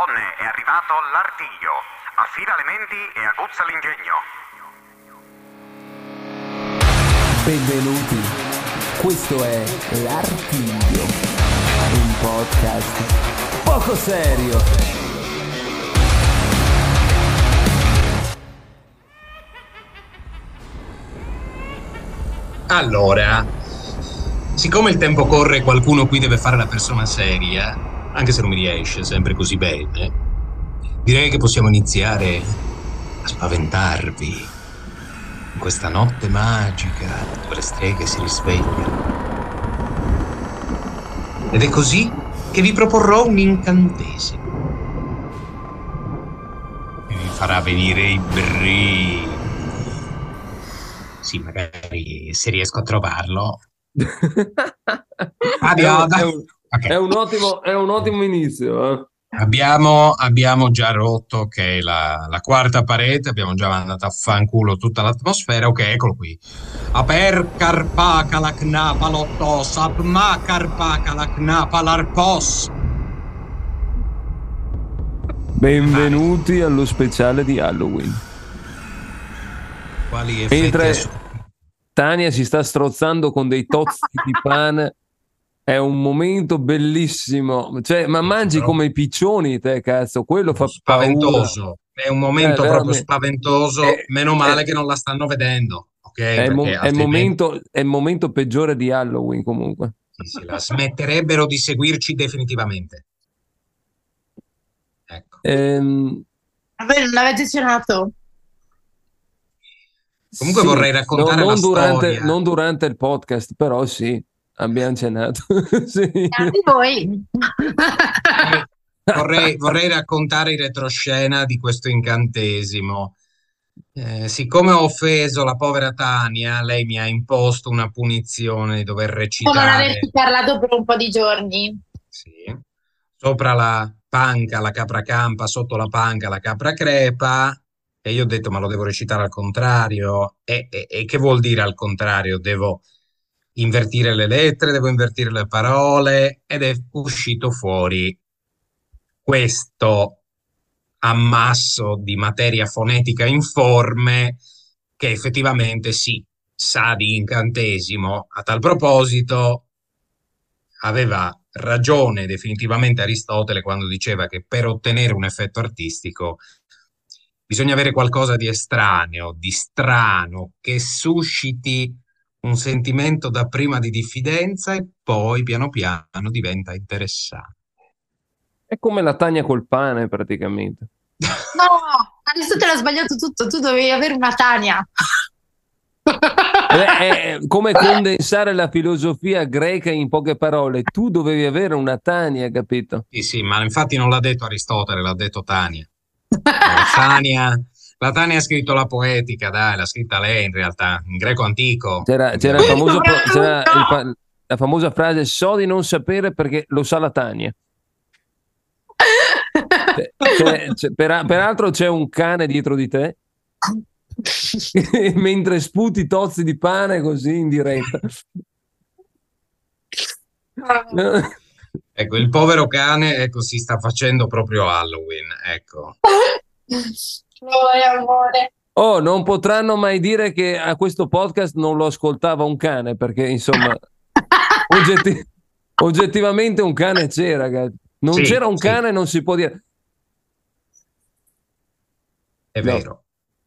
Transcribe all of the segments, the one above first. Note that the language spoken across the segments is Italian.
Donne, è arrivato l'artiglio. Affida le menti e aguzza l'ingegno. Benvenuti, questo è L'Artiglio, un podcast poco serio. Allora, siccome il tempo corre e qualcuno qui deve fare la persona seria, anche se non mi riesce sempre così bene, direi che possiamo iniziare a spaventarvi in questa notte magica dove le streghe si risvegliano. Ed è così che vi proporrò un incantesimo. Che vi farà venire i brividi. Sì, magari se riesco a trovarlo. Abbiamo, È un, ok. è un ottimo, è un ottimo inizio. eh. Abbiamo, abbiamo già rotto che la, la quarta parete, abbiamo già mandato a fanculo tutta l'atmosfera. Ok, eccolo qui. Aper carpaca la knapa lottos, apma carpaca la knapa larpos. Benvenuti allo speciale di Halloween. Quali effetti Mentre Tania si sta strozzando con dei tozzi di pane. È un momento bellissimo. Cioè, ma mangi come i piccioni, te, cazzo. Quello fa paura. spaventoso. È un momento Eh, proprio spaventoso. Eh, Meno male eh, che non la stanno vedendo. Ok, È il, mo- Perché è altrimenti- momento, è il momento peggiore di Halloween, comunque. Sì, sì, la smetterebbero di seguirci definitivamente. Ecco. Ehm, Vabbè, non l'avete cenato? Comunque sì, vorrei raccontare no- non la durante, storia. non durante il podcast, però sì, abbiamo cenato. Sì. Anche voi. Vorrei, vorrei raccontare in retroscena di questo incantesimo. Eh, siccome ho offeso la povera Tania, lei mi ha imposto una punizione di dover Come non recitare averti parlato per un po' di giorni. sì, sopra la panca la capra campa, sotto la panca la capra crepa. E io ho detto, ma lo devo recitare al contrario. E, e- e che vuol dire al contrario? Devo invertire le lettere, devo invertire le parole ed è uscito fuori questo ammasso di materia fonetica informe che effettivamente sì, sa di incantesimo. A tal proposito, aveva ragione definitivamente Aristotele quando diceva che per ottenere un effetto artistico bisogna avere qualcosa di estraneo, di strano, che susciti un sentimento dapprima di diffidenza e poi piano piano diventa interessante. È come la Tania col pane, praticamente. No, adesso te l'ho sbagliato tutto. Tu dovevi avere una Tania. È, è come condensare la filosofia greca in poche parole. Tu dovevi avere una Tania, capito? Sì, sì, ma infatti non l'ha detto Aristotele, l'ha detto Tania. La Tania, la Tania ha scritto la poetica, dai, l'ha scritta lei in realtà, in greco antico. C'era, c'era il famoso, c'era il la famosa frase so di non sapere perché lo sa la Tania. C'è- c'è- c'è- per- peraltro c'è un cane dietro di te mentre sputi tozzi di pane così in diretta. Ecco, il povero cane, ecco, si sta facendo proprio Halloween, ecco. Amore, amore. Oh, non potranno mai dire che a questo podcast non lo ascoltava un cane, perché insomma, oggetti- oggettivamente un cane c'è, ragazzi. Non Sì, c'era un sì. cane, non si può dire. È No. vero.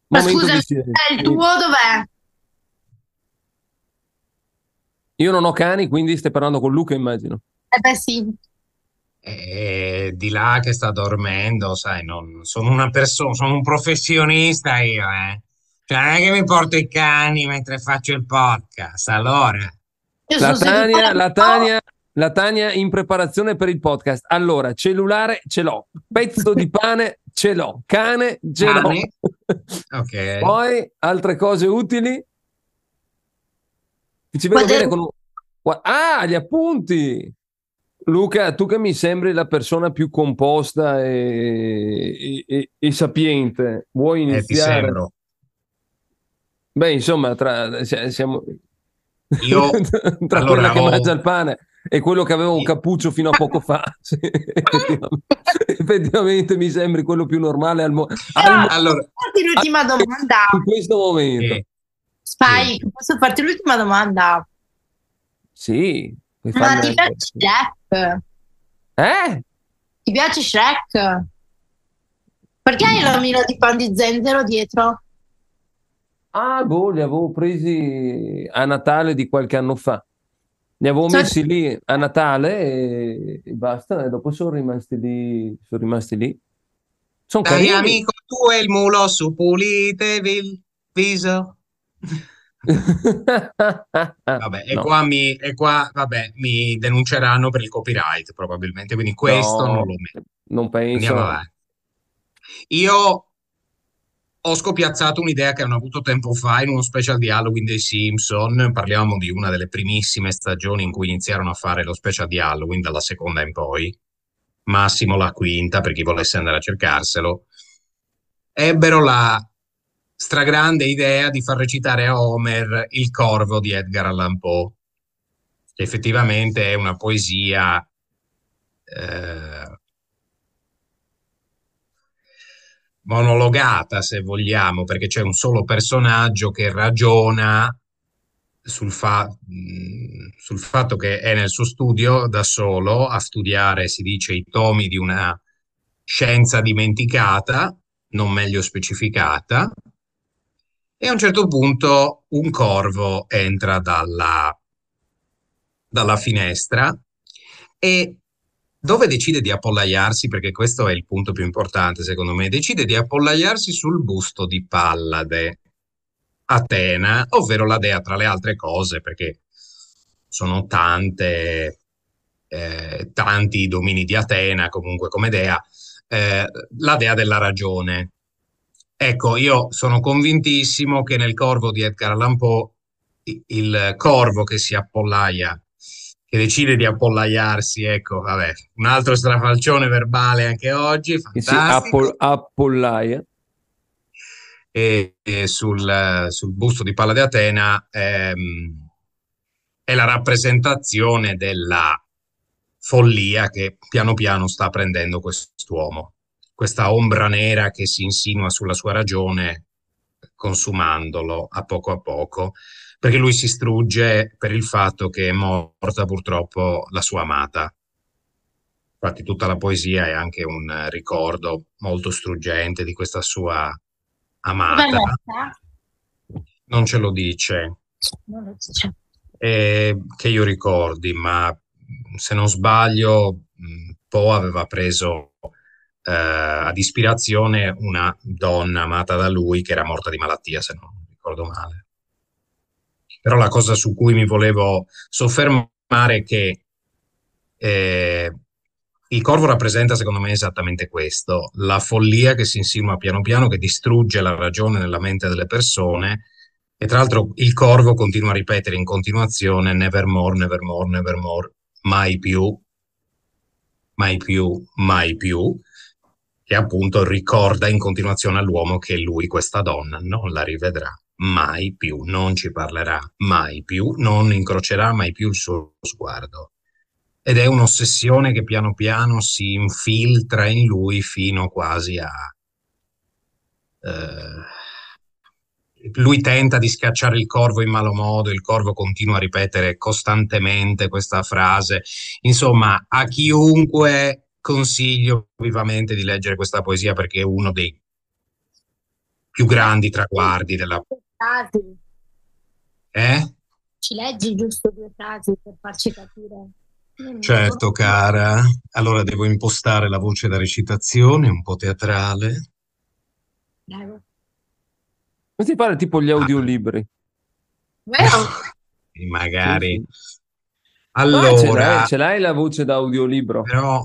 Ma Momento scusa, il tuo dov'è? Io non ho cani, quindi stai parlando con Luca, immagino. Eh beh sì. E di là che sta dormendo, sai, non, sono una persona, sono un professionista io, eh. Cioè, non è che mi porto i cani mentre faccio il podcast, allora. Io La Tania, la. Tania, la Tania in preparazione per il podcast. Allora, cellulare ce l'ho, pezzo di pane ce l'ho, cane ce l'ho. Cane? Ok. Poi altre cose utili. Ci vedo Guarda- bene con un- Ah, gli appunti. Luca, tu che mi sembri la persona più composta e, e- e- e sapiente, vuoi Eh, ti iniziare? sembro. Beh, insomma, tra, si- siamo Io- tra allora, quella che ho- mangia il pane e quello che aveva un cappuccio fino a poco fa. Sì, effettivamente, effettivamente mi sembri quello più normale al, mo- al mo- Allora, farti l'ultima domanda. in questo momento. eh, Spike, posso farti l'ultima domanda? Sì, Ma ti piace? Eh? Ti piace Shrek? Perché hai l'omino di pan di zenzero dietro? Ah, boh, li avevo presi a Natale di qualche anno fa. Li avevo Cioè- messi lì a Natale e, e basta, e dopo sono rimasti lì, sono rimasti lì. Sono dai carini. amico tu e il mulo su pulitevi il viso. Vabbè, e No. qua, mi, e qua vabbè, mi denunceranno per il copyright probabilmente, quindi questo No, non lo metto. non penso. Io ho scopiazzato un'idea che hanno avuto tempo fa in uno special di Halloween dei Simpson. Parliamo di una delle primissime stagioni in cui iniziarono a fare lo special di Halloween, dalla seconda in poi, massimo la quinta per chi volesse andare a cercarselo. Ebbero la stragrande idea di far recitare a Homer il corvo di Edgar Allan Poe, che effettivamente è una poesia eh, monologata, se vogliamo, perché c'è un solo personaggio che ragiona sul, fa- sul fatto che è nel suo studio da solo a studiare, si dice, i tomi di una scienza dimenticata, non meglio specificata, e a un certo punto un corvo entra dalla, dalla finestra e dove decide di appollaiarsi, perché questo è il punto più importante secondo me, decide di appollaiarsi sul busto di Pallade, Atena, ovvero la dea tra le altre cose, perché sono tante, eh, tanti i domini di Atena comunque come dea, eh, la dea della ragione. Ecco, io sono convintissimo che nel corvo di Edgar Allan Poe il corvo che si appollaia, che decide di appollaiarsi, ecco, vabbè, un altro strafalcione verbale anche oggi, fantastico appol- appollaia. e, e sul, sul busto di Palla di Atena ehm, è la rappresentazione della follia che piano piano sta prendendo quest'uomo, questa ombra nera che si insinua sulla sua ragione, consumandolo a poco a poco, perché lui si strugge per il fatto che è morta purtroppo la sua amata. Infatti tutta la poesia è anche un ricordo molto struggente di questa sua amata. Non ce lo dice, eh, che io ricordi, ma se non sbaglio, Poe aveva preso eh, ad ispirazione una donna amata da lui che era morta di malattia, se non ricordo male. Però la cosa su cui mi volevo soffermare è che eh, il corvo rappresenta, secondo me, esattamente questo, la follia che si insinua piano piano, che distrugge la ragione nella mente delle persone. E tra l'altro il corvo continua a ripetere in continuazione nevermore, nevermore, nevermore, mai più, mai più, mai più, che appunto ricorda in continuazione all'uomo che lui questa donna non la rivedrà mai più, non ci parlerà mai più, non incrocerà mai più il suo sguardo. Ed è un'ossessione che piano piano si infiltra in lui fino quasi a... eh, lui tenta di scacciare il corvo in malo modo, il corvo continua a ripetere costantemente questa frase. Insomma, a chiunque consiglio vivamente di leggere questa poesia perché è uno dei più grandi traguardi della... Eh? Ci leggi giusto due frasi per farci capire. Certo, cara. Allora devo impostare la voce da recitazione, un po' teatrale. Prego. Ma ti pare tipo gli audiolibri? Vero? E magari. Sì, sì. Ah, ce Allora, l'hai, ce l'hai la voce da audiolibro? però,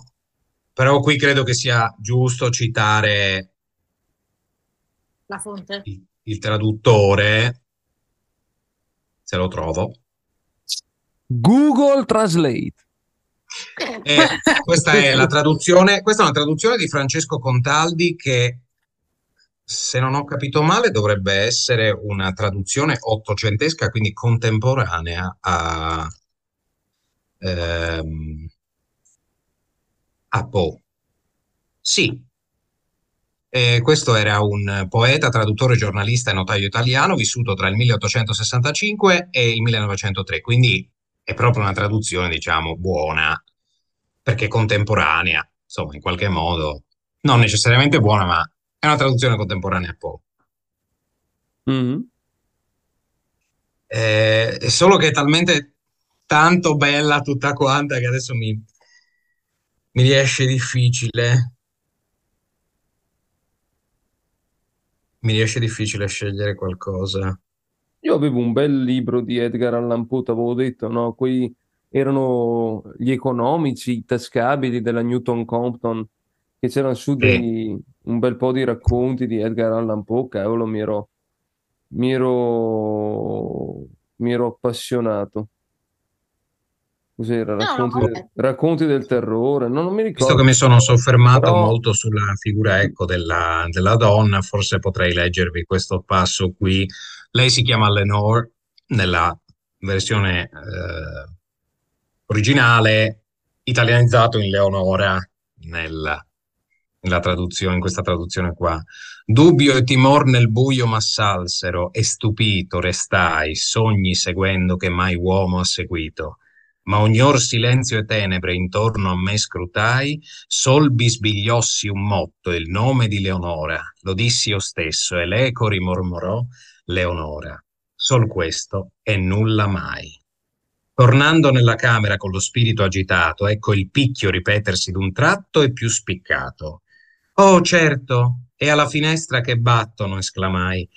però qui credo che sia giusto citare La fonte. il, il traduttore, se lo trovo. Google Translate. E questa è la traduzione, questa è una traduzione di Francesco Contaldi che, se non ho capito male, dovrebbe essere una traduzione ottocentesca, quindi contemporanea a, ehm, a Poe. Sì, e questo era un poeta, traduttore, giornalista e notaio italiano vissuto tra il 1865 e il 1903, quindi è proprio una traduzione, diciamo, buona, perché contemporanea, insomma, in qualche modo, non necessariamente buona, ma è una traduzione contemporanea a Poe. Mhm. Eh, solo che è talmente tanto bella tutta quanta che adesso mi, mi riesce difficile. Mi riesce difficile scegliere qualcosa. Io avevo un bel libro di Edgar Allan Poe, avevo detto, no? Quei erano gli economici, i tascabili della Newton Compton, che c'erano su dei, un bel po' di racconti di Edgar Allan Poe, cavolo, mi ero, mi ero, mi ero appassionato. Cos'era? No, Racconti, no, del- racconti del terrore, no, non mi Visto ricordo. che mi sono soffermato Però- molto sulla figura, ecco, della, della donna, forse potrei leggervi questo passo qui. Lei si chiama Lenore nella versione eh, originale, italianizzato in Leonora nel- nella traduzione, in questa traduzione qua. Dubbio e timor nel buio m'assalsero e stupito restai, sogni seguendo che mai uomo ha seguito. Ma ognor silenzio e tenebre intorno a me scrutai, sol bisbigliossi un motto, il nome di Leonora. Lo dissi io stesso e l'eco rimormorò Leonora. Sol questo e nulla mai. Tornando nella camera con lo spirito agitato, ecco il picchio ripetersi d'un tratto e più spiccato. Oh, certo, è alla finestra che battono, esclamai.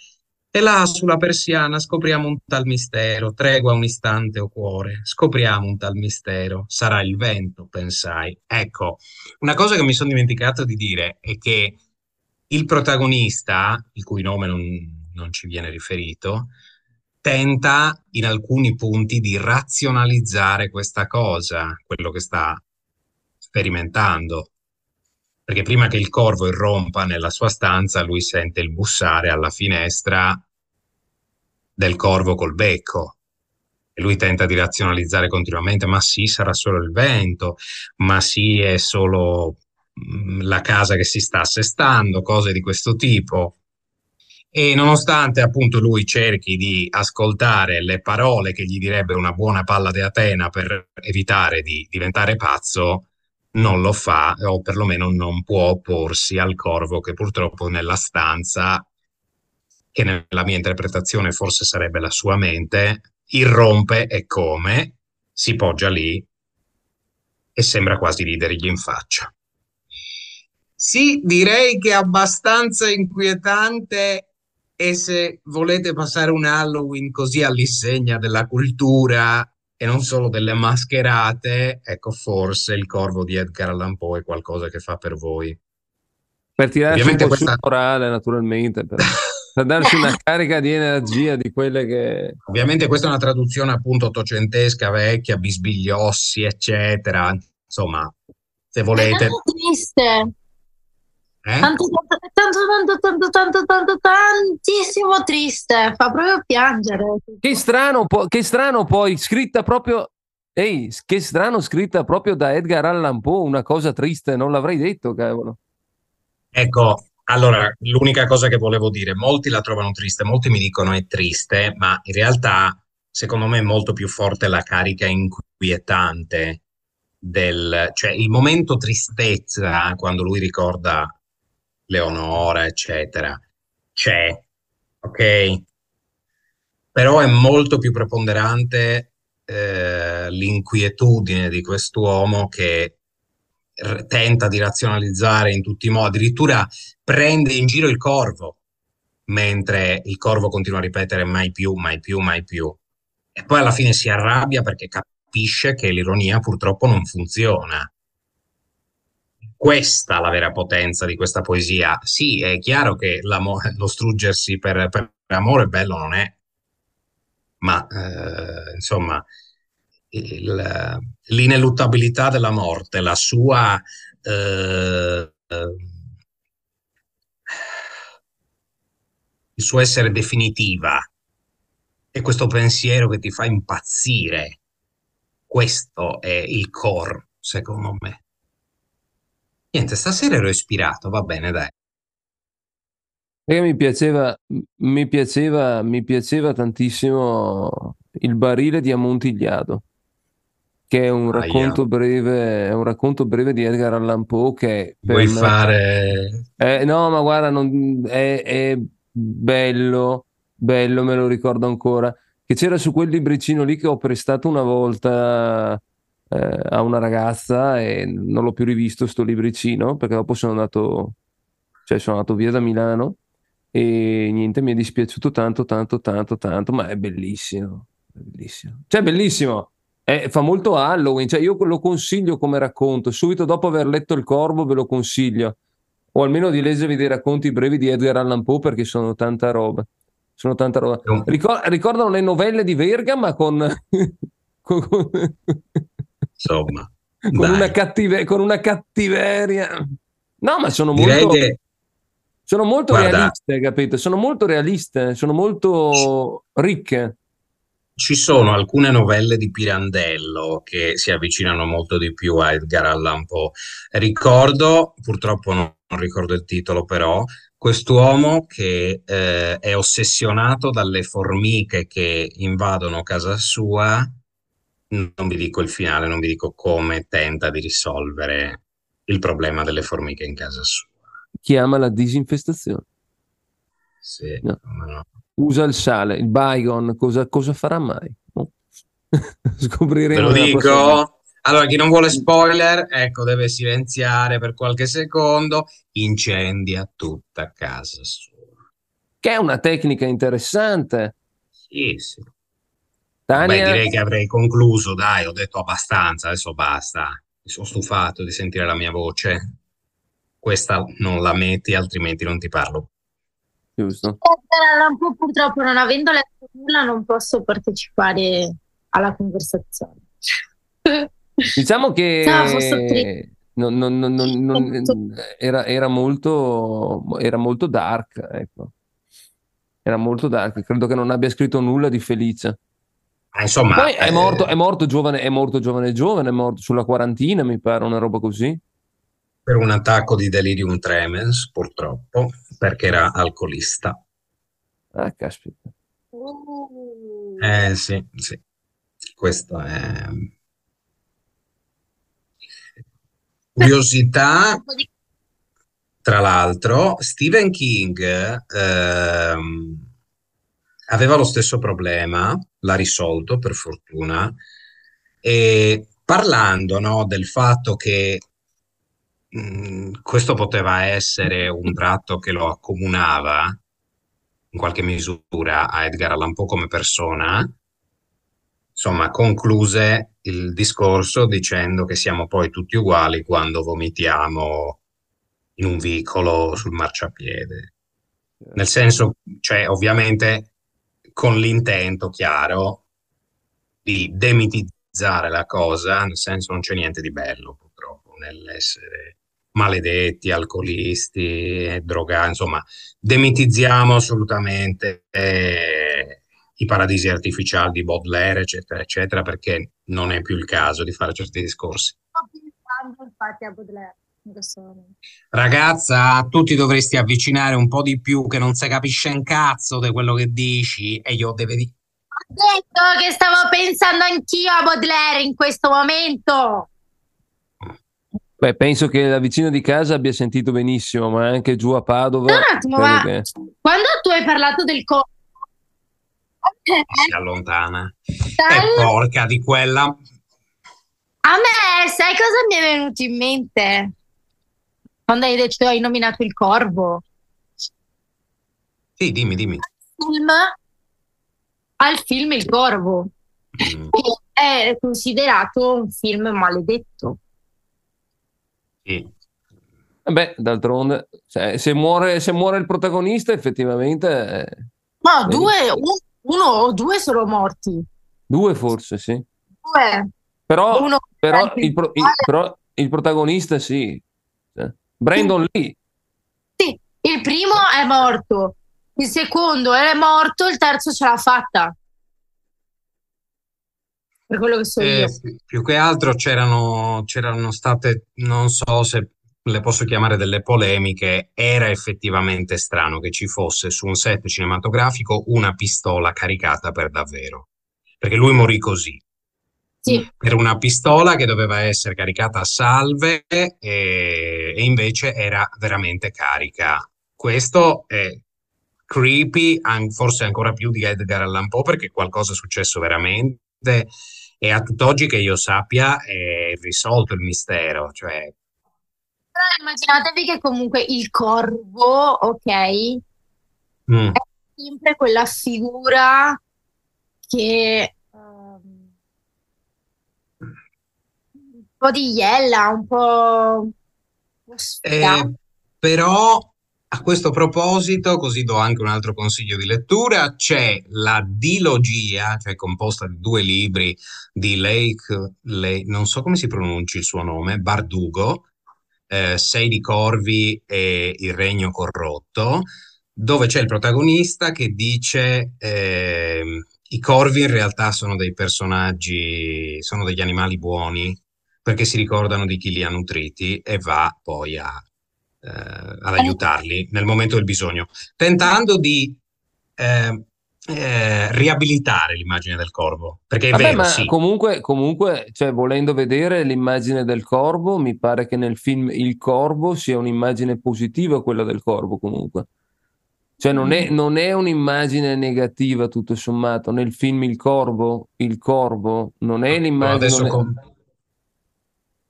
E là sulla persiana scopriamo un tal mistero, tregua un istante, o cuore, scopriamo un tal mistero, sarà il vento, pensai. Ecco, una cosa che mi sono dimenticato di dire è che il protagonista, il cui nome non, non ci viene riferito, tenta in alcuni punti di razionalizzare questa cosa, quello che sta sperimentando. Perché prima che il corvo irrompa nella sua stanza, lui sente il bussare alla finestra del corvo col becco. E lui tenta di razionalizzare continuamente, ma sì, sarà solo il vento, ma sì, è solo mm, la casa che si sta assestando, cose di questo tipo. E nonostante appunto lui cerchi di ascoltare le parole che gli direbbe una buona palla di Atena per evitare di diventare pazzo, non lo fa, o perlomeno non può opporsi al corvo che purtroppo nella stanza, che nella mia interpretazione forse sarebbe la sua mente, irrompe e come, si poggia lì e sembra quasi ridergli in faccia. Sì, direi che è abbastanza inquietante e se volete passare un Halloween così all'insegna della cultura e non solo delle mascherate, ecco forse il corvo di Edgar Allan Poe è qualcosa che fa per voi. Per tirarsi un Ovviamente po' sul questa- morale, naturalmente, per, per darci una carica di energia di quelle che... Ovviamente questa è una traduzione appunto ottocentesca, vecchia, bisbigliossi, eccetera. Insomma, se È volete... tanto triste. Eh? Tanto, tanto, tanto, tanto, tanto, tanto, tantissimo triste. Fa proprio piangere. Che strano, po- che strano poi, scritta proprio... Ehi, che strano scritta proprio da Edgar Allan Poe, una cosa triste, non l'avrei detto, cavolo. Ecco, allora, l'unica cosa che volevo dire, molti la trovano triste, molti mi dicono è triste, ma in realtà secondo me è molto più forte la carica inquietante del, cioè il momento tristezza quando lui ricorda Leonora, eccetera, c'è, ok? Però è molto più preponderante eh, l'inquietudine di quest'uomo che r- tenta di razionalizzare in tutti i modi, addirittura prende in giro il corvo, mentre il corvo continua a ripetere mai più, mai più, mai più. E poi alla fine si arrabbia perché capisce che l'ironia purtroppo non funziona. Questa la vera potenza di questa poesia. Sì, è chiaro che lo struggersi per, per amore bello non è, ma eh, insomma, il- l'ineluttabilità della morte, la sua eh, il suo essere definitiva e questo pensiero che ti fa impazzire Questo è il core, secondo me. Niente, stasera ero ispirato, va bene, dai. Perché mi piaceva, mi piaceva, mi piaceva tantissimo il barile di Amontillado, che è un racconto breve, è un racconto breve di Edgar Allan Poe che per Vuoi me- fare... Eh, no, ma guarda, non- è, è bello, bello, me lo ricordo ancora, che c'era su quel libricino lì che ho prestato una volta eh, a una ragazza e non l'ho più rivisto sto libricino perché dopo sono andato, cioè sono andato via da Milano e niente, mi è dispiaciuto tanto, tanto, tanto, tanto, ma è bellissimo, è bellissimo. Cioè, bellissimo. Eh, fa molto Halloween, cioè io lo consiglio come racconto, subito dopo aver letto Il Corvo ve lo consiglio o almeno di leggervi dei racconti brevi di Edgar Allan Poe perché sono tanta roba. Sono tanta roba. Ricor- ricordano le novelle di Verga, ma con, con- Insomma, con una cattive- con una cattiveria. No, ma sono Direi molto, che sono molto Guarda. realiste, capito? Sono molto realiste, sono molto ricche. ci sono alcune novelle di Pirandello che si avvicinano molto di più a Edgar Allan Poe. Ricordo, purtroppo non, non ricordo il titolo però, quest'uomo che eh, è ossessionato dalle formiche che invadono casa sua. Non vi dico il finale, non vi dico come tenta di risolvere il problema delle formiche in casa sua. Chiama la disinfestazione. Sì, No. no. Usa il sale, il Baygon, cosa, cosa farà mai? No. Scopriremo Ve lo nella prossima- dico. Allora, chi non vuole spoiler, ecco, deve silenziare per qualche secondo. Incendia tutta casa sua. Che è una tecnica interessante. Sì, sì. Tania, Beh, direi che avrei concluso, dai, ho detto abbastanza, adesso basta. Mi sono stufato di sentire la mia voce. Questa non la metti, altrimenti non ti parlo. giusto. Poe, purtroppo non avendo letto nulla non posso partecipare alla conversazione. Diciamo che No, non- non- non- non- non- era, era molto, era molto dark, ecco. Era molto dark. Credo che non abbia scritto nulla di felice. Ma insomma, Poi è eh, morto, è morto giovane, è morto giovane giovane, è morto sulla quarantina, mi pare, una roba così. per un attacco di delirium tremens, purtroppo, perché era alcolista. Ah, caspita. Uh. Eh sì, sì. Questo è... Curiosità, tra l'altro, Stephen King ehm, aveva lo stesso problema, l'ha risolto per fortuna, e parlando, no, del fatto che mh, questo poteva essere un tratto che lo accomunava in qualche misura a Edgar Allan Poe come persona, insomma, concluse il discorso dicendo che siamo poi tutti uguali quando vomitiamo in un vicolo sul marciapiede. Nel senso, cioè, ovviamente con l'intento chiaro di demitizzare la cosa, nel senso non c'è niente di bello purtroppo nell'essere maledetti, alcolisti, e drogati, insomma, demitizziamo assolutamente eh, i paradisi artificiali di Baudelaire, eccetera, eccetera, perché non è più il caso di fare certi discorsi. Sto pensando infatti a Baudelaire. Ragazza, tu ti dovresti avvicinare un po' di più, che non si capisce un cazzo di quello che dici, e io devo dire. Ho detto che stavo pensando anch'io a Baudelaire in questo momento. Beh, penso che la vicina di casa abbia sentito benissimo, ma anche giù a Padova. Un attimo, ma che- quando tu hai parlato del corpo, Si allontana. E sai- porca di quella. a me sai cosa mi è venuto in mente? Quando hai detto hai nominato il corvo. Sì, dimmi, dimmi. Film, al film Il Corvo, Mm, che è considerato un film maledetto. sì. Beh, d'altronde, cioè, se muore, se muore il protagonista, effettivamente, eh, No, Vedi? due, un- uno o due sono morti. due forse, sì. Due. Però, Uno però, il il, pro- il- però il protagonista sì. Eh, Brandon Lee. Sì, il primo è morto, il secondo è morto, il terzo ce l'ha fatta. per quello che so Eh, io. più più che altro c'erano c'erano state, non so se le posso chiamare delle polemiche, era effettivamente strano che ci fosse su un set cinematografico una pistola caricata per davvero, perché lui morì così. Sì, Per una pistola che doveva essere caricata a salve e, e invece era veramente carica. Questo è creepy, forse ancora più di Edgar Allan Poe, perché qualcosa è successo veramente e a tutt'oggi che io sappia è risolto il mistero. Cioè, però immaginatevi che comunque il corvo, ok, è mm, sempre quella figura che ehm, un po' di iella, un po'. Eh, però a questo proposito, così do anche un altro consiglio di lettura, c'è la dilogia, cioè composta di due libri di Lake, Le- non so come si pronunci il suo nome, Bardugo, eh, Sei di Corvi e Il Regno Corrotto, dove c'è il protagonista che dice ehm, i corvi in realtà sono dei personaggi, sono degli animali buoni perché si ricordano di chi li ha nutriti e va poi a, eh, ad aiutarli nel momento del bisogno, tentando di eh, eh, riabilitare l'immagine del corvo, perché è Vabbè, vero, ma sì. comunque, comunque, cioè, volendo vedere l'immagine del corvo, mi pare che nel film Il Corvo sia un'immagine positiva quella del corvo comunque. Cioè non è, non è un'immagine negativa tutto sommato. Nel film Il Corvo, Il Corvo non è No, l'immagine... adesso non è- con-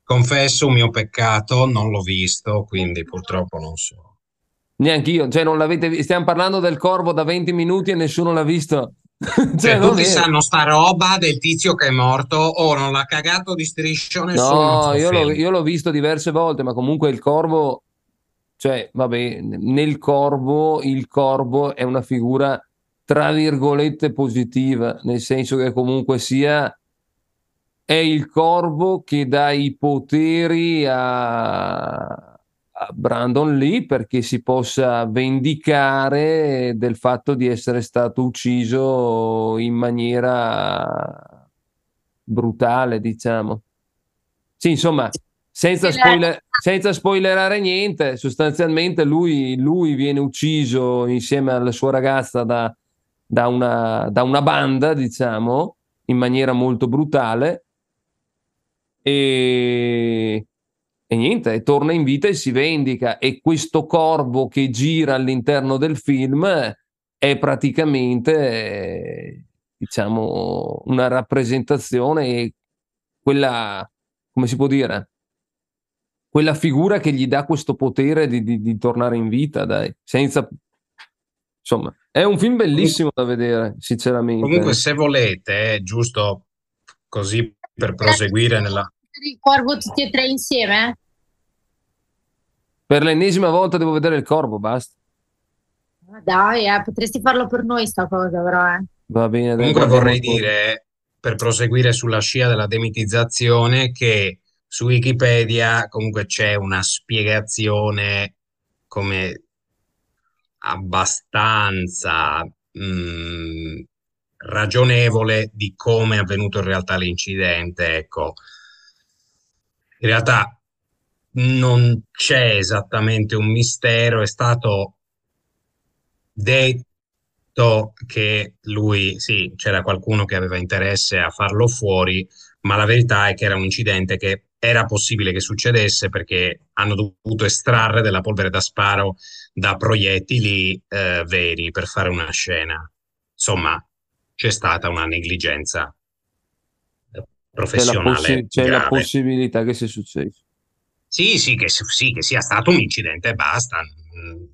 confesso un mio peccato, non l'ho visto, quindi purtroppo non so. Neanch'io, cioè non l'avete vi- Stiamo parlando del Corvo da 20 minuti e nessuno l'ha visto. Cioè, Cioè, tutti sanno sta roba del tizio che è morto, o non l'ha cagato di striscio nessuno. No, io l'ho, io l'ho visto diverse volte, ma comunque il corvo, cioè, vabbè, nel corvo, il corvo è una figura, tra virgolette, positiva, nel senso che comunque sia, è il corvo che dà i poteri a, Brandon Lee perché si possa vendicare del fatto di essere stato ucciso in maniera brutale, diciamo. Sì, insomma, senza, spoiler- senza spoilerare niente, sostanzialmente lui, lui viene ucciso insieme alla sua ragazza da, da una, da una banda, diciamo, in maniera molto brutale. E, e niente, torna in vita e si vendica. E questo corvo che gira all'interno del film è praticamente, diciamo, una rappresentazione, quella, come si può dire, quella figura che gli dà questo potere di, di- di tornare in vita, dai, senza... Insomma, è un film bellissimo da vedere, sinceramente. Comunque, se volete, giusto così per proseguire nella... Il corvo tutti e tre insieme? Per l'ennesima volta devo vedere il corvo, basta. Ma Dai, eh, potresti farlo per noi sta cosa, però, eh. Va bene. Comunque vorrei dire, per proseguire sulla scia della demitizzazione, che su Wikipedia comunque c'è una spiegazione come abbastanza mh, ragionevole di come è avvenuto in realtà l'incidente. Ecco, in realtà non c'è esattamente un mistero, è stato detto che lui, sì, c'era qualcuno che aveva interesse a farlo fuori, ma la verità è che era un incidente che era possibile che succedesse perché hanno dovuto estrarre della polvere da sparo da proiettili eh, veri per fare una scena. Insomma, c'è stata una negligenza eh, C'è la, professionale possi- c'è la possibilità che sia successo. Sì, sì, che, sì, che sia stato un incidente e basta. Mm,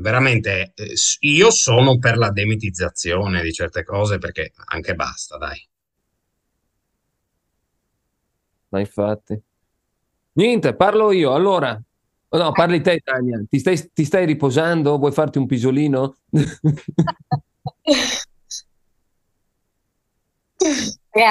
Veramente, eh, io sono per la demitizzazione di certe cose perché anche basta, dai. Ma infatti. Niente, parlo io. Allora, no, parli te, Tania. Ti stai, ti stai riposando? Vuoi farti un pisolino?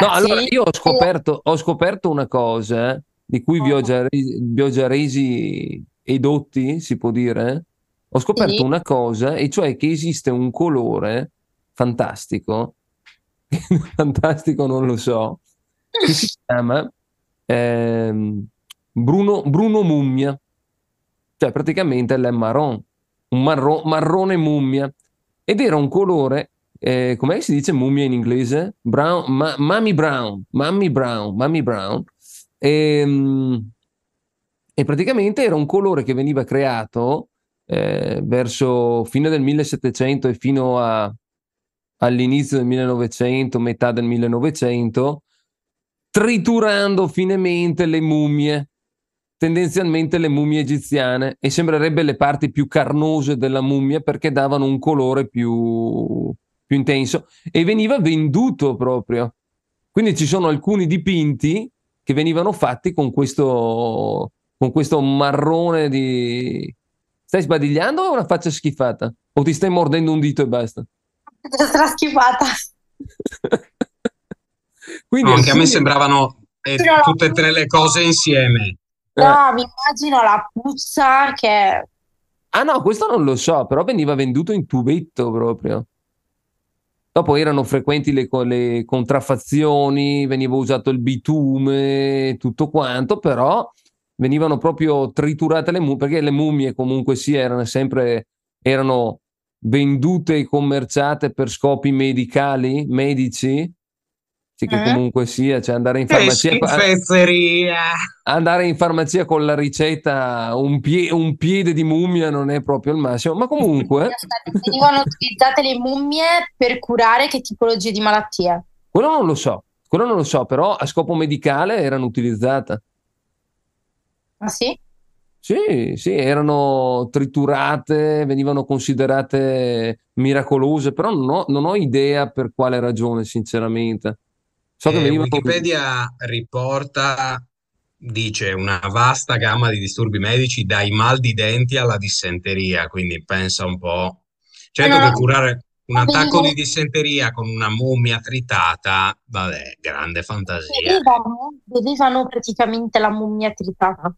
No, allora io ho scoperto, ho scoperto una cosa eh, di cui vi ho già, resi- vi ho già resi edotti, si può dire. Ho scoperto Sì. una cosa, e cioè che esiste un colore fantastico fantastico non lo so, che si chiama ehm, Bruno, Bruno Mummia, cioè praticamente l'è marron, un marro, marrone mummia, ed era un colore, eh, come si dice mummia in inglese? Brown, ma, Mummy Brown, Mummy Brown, Mummy Brown, e, ehm, e praticamente era un colore che veniva creato eh, verso fine del 1700 e fino a, all'inizio del 1900, metà del 1900, triturando finemente le mummie, tendenzialmente le mummie egiziane, e sembrerebbe le parti più carnose della mummia perché davano un colore più, più intenso e veniva venduto proprio. Quindi ci sono alcuni dipinti che venivano fatti con questo, con questo marrone di... Stai sbadigliando o è una faccia schifata? O ti stai mordendo un dito e basta? Sarà schifata. Quindi no, anche a me sembravano eh, tutte e tre le cose insieme. No, eh. mi immagino la puzza che... Ah no, questo non lo so, però veniva venduto in tubetto proprio. Dopo erano frequenti le, le contraffazioni, veniva usato il bitume, tutto quanto, però venivano proprio triturate le mummie, perché le mummie comunque sì, erano sempre erano vendute e commerciate per scopi medicali, medici, sì, che eh? comunque sia, cioè andare in farmacia. Andare in farmacia con la ricetta, un, pie, un, piede di mummia non è proprio il massimo, ma comunque. Venivano utilizzate le mummie per curare che tipologie di malattie? Quello non lo so, quello non lo so, però a scopo medicale erano utilizzate. Ah sì? Sì, sì, erano triturate, venivano considerate miracolose, però non ho, non ho idea per quale ragione, sinceramente. So che eh, Wikipedia riporta, dice, una vasta gamma di disturbi medici dai mal di denti alla dissenteria, quindi pensa un po'. Certo allora, che curare un attacco di dissenteria con una mummia tritata, vabbè, grande fantasia. Vedevano, vedevano praticamente la mummia tritata.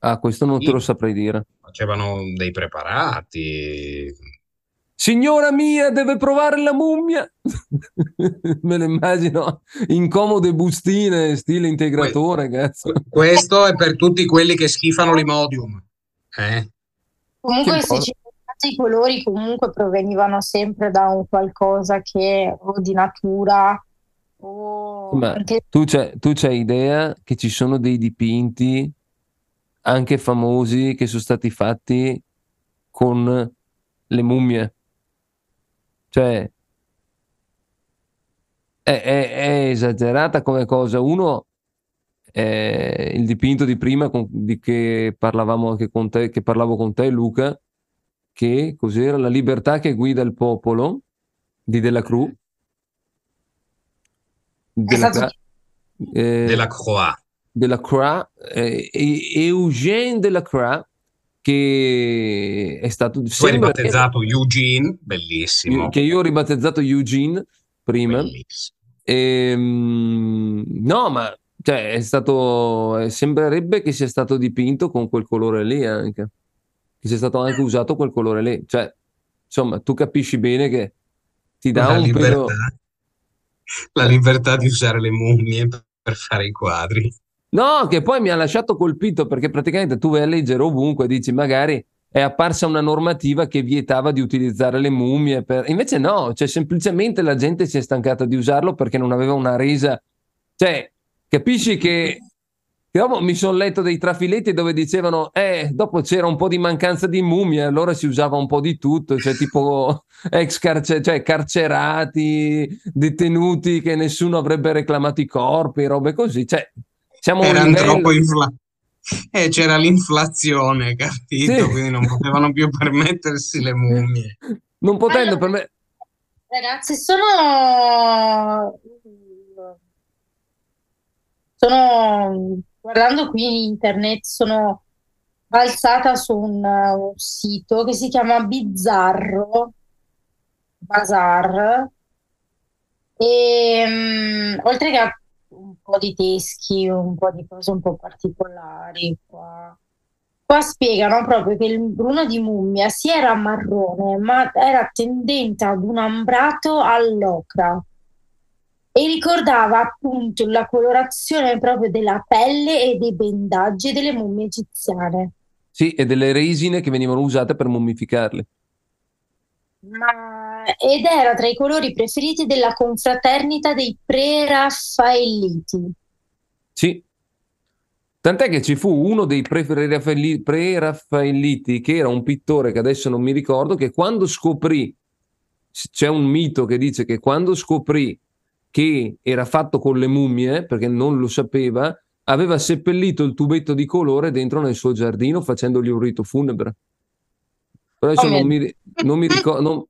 Ah, questo non sì. te lo saprei dire. Facevano dei preparati, Signora mia, deve provare la mummia. Me lo immagino incomode bustine, stile integratore. Que- questo è per tutti quelli che schifano l'imodium. Eh? Comunque, se ci i colori comunque provenivano sempre da un qualcosa che o di natura o Ma anche... tu, c'hai, tu c'hai idea che ci sono dei dipinti anche famosi che sono stati fatti con le mummie? Cioè, è, è, è esagerata come cosa. Uno, è il dipinto di prima con, di che parlavamo anche con te, che parlavo con te, Luca, che cos'era? La libertà che guida il popolo di Della Cruz. Della, esatto. eh, della Croix. Della Croix, eh, Eugène Della Croix che è stato... Tu hai ribattezzato che, Eugene, bellissimo. Che io ho ribattezzato Eugene prima. E, ehm, no, ma cioè, è stato... Sembrerebbe che sia stato dipinto con quel colore lì anche. Che sia stato anche usato quel colore lì. Cioè, insomma, tu capisci bene che ti dà la un libertà, pelo... La libertà di usare le mummie per fare i quadri. No, che poi mi ha lasciato colpito perché praticamente tu vai a leggere ovunque e dici magari è apparsa una normativa che vietava di utilizzare le mummie. Per... Invece no, cioè semplicemente la gente si è stancata di usarlo perché non aveva una resa. Cioè, capisci che... Dopo mi sono letto dei trafiletti dove dicevano, eh, dopo c'era un po' di mancanza di mummie, allora si usava un po' di tutto, cioè tipo ex carcer- cioè carcerati, detenuti che nessuno avrebbe reclamato i corpi, robe così. Cioè, siamo Erano livello... troppo infla... Eh, c'era l'inflazione, capito? Sì. Quindi non potevano più permettersi le mummie. Non potendo allora, permettere... Ragazzi, sono... Sono... Guardando qui in internet, sono balzata su un, un sito che si chiama Bizzarro Bazar e um, oltre che a po' di teschi, un po' di cose un po' particolari qua. Qua spiegano proprio che il bruno di mummia si era marrone, ma era tendente ad un ambrato all'ocra. e ricordava appunto la colorazione proprio della pelle e dei bendaggi delle mummie egiziane. Sì, e delle resine che venivano usate per mummificarle. Ma... Ed era tra i colori preferiti della confraternita dei preraffaelliti. Sì. Tant'è che ci fu uno dei pre-raffaelli- preraffaelliti, che era un pittore che adesso non mi ricordo, che quando scoprì, c'è un mito che dice che quando scoprì che era fatto con le mummie, perché non lo sapeva, aveva seppellito il tubetto di colore dentro nel suo giardino facendogli un rito funebre. Però adesso Oh non mi, non mi ricordo, non,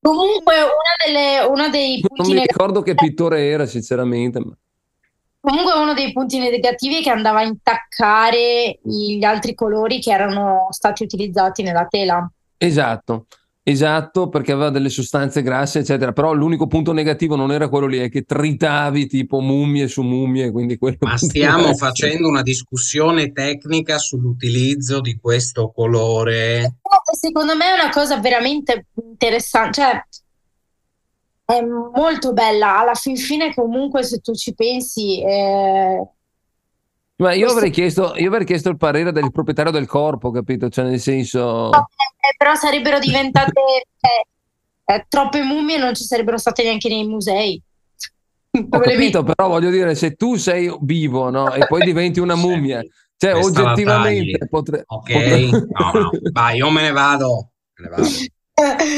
Comunque una delle, uno dei non punti mi negativi ricordo che pittore era, sinceramente. ma- Comunque uno dei punti negativi è che andava a intaccare gli altri colori che erano stati utilizzati nella tela. Esatto, esatto, perché aveva delle sostanze grasse, eccetera. Però l'unico punto negativo non era quello lì, è che tritavi tipo mummie su mummie, quindi quello Ma stiamo facendo una discussione tecnica sull'utilizzo di questo colore. Eh, Secondo me è una cosa veramente interessante, cioè è molto bella. Alla fin fine, comunque, se tu ci pensi, eh, Ma io avrei chiesto, io avrei chiesto il parere del proprietario del corpo, capito? Cioè, nel senso, però sarebbero diventate eh, eh, troppe mummie, non ci sarebbero state neanche nei musei. ho capito, però voglio dire, se tu sei vivo, no? E poi diventi una mummia, cioè, Questa oggettivamente tagli. potre- Ok? potre- No, no. Vai, io me ne vado. Me ne vado.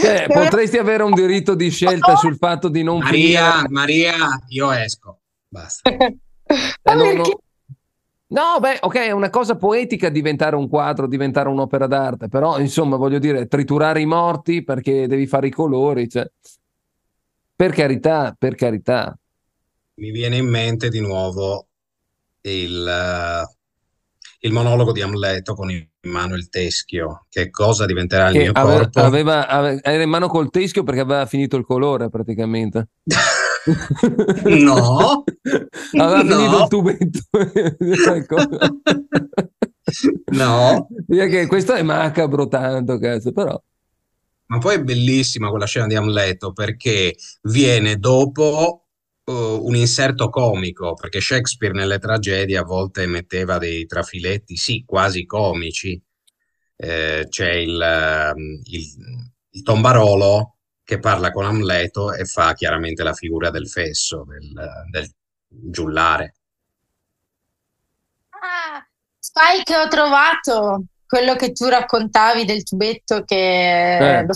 Cioè, potresti avere un diritto di scelta sul fatto di non Maria, finire. Maria, io esco. Basta. Eh, no, no. No, beh, ok, è una cosa poetica diventare un quadro, diventare un'opera d'arte, però insomma, voglio dire, triturare i morti perché devi fare i colori, cioè, per carità, per carità. Mi viene in mente di nuovo il, eh, il monologo di Amleto con in mano il teschio. Che cosa diventerà il Che mio ave- corpo? aveva, ave- era in mano col teschio perché aveva finito il colore praticamente. No. aveva No. finito il tubetto. No. Che questo è macabro tanto, cazzo, però. Ma poi è bellissima quella scena di Amleto perché viene dopo eh, un inserto comico, perché Shakespeare nelle tragedie a volte metteva dei trafiletti, sì, quasi comici. Eh, c'è il, ehm, il- il tombarolo che parla con Amleto e fa chiaramente la figura del fesso, del, del giullare. Ah, Spike, ho trovato quello che tu raccontavi del tubetto che Eh. lo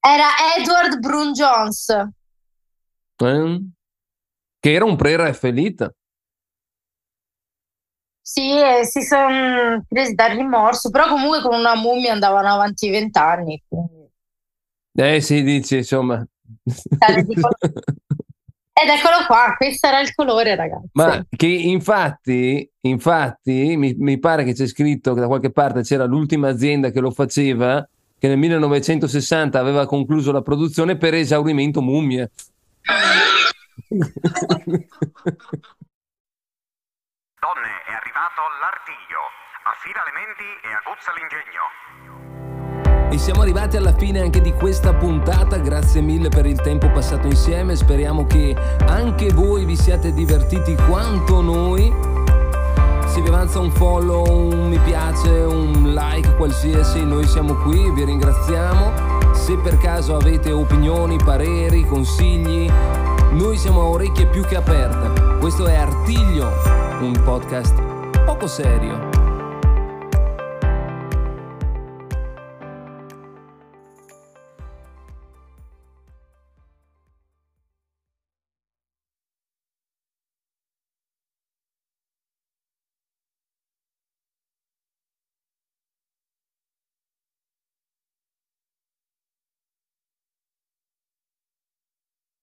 era Edward Brun Jones. Eh? Che era un pre-Raffaelita. Sì, e si sono presi dal rimorso, però comunque con una mummia andavano avanti vent'anni. quindi- Eh sì, dici, insomma. Ed eccolo qua, questo era il colore, ragazzi. Ma che infatti, infatti mi, mi pare che c'è scritto che da qualche parte c'era l'ultima azienda che lo faceva, che nel 1960 aveva concluso la produzione per esaurimento mummie. Donne, è arrivato l'artiglio. Affida le menti e aguzza l'ingegno. E siamo arrivati alla fine anche di questa puntata, grazie mille per il tempo passato insieme, speriamo che anche voi vi siate divertiti quanto noi. Se vi avanza un follow, un mi piace, un like qualsiasi, noi siamo qui, vi ringraziamo. Se per caso avete opinioni, pareri, consigli, noi siamo a orecchie più che aperte. Questo è Artiglio, un podcast poco serio.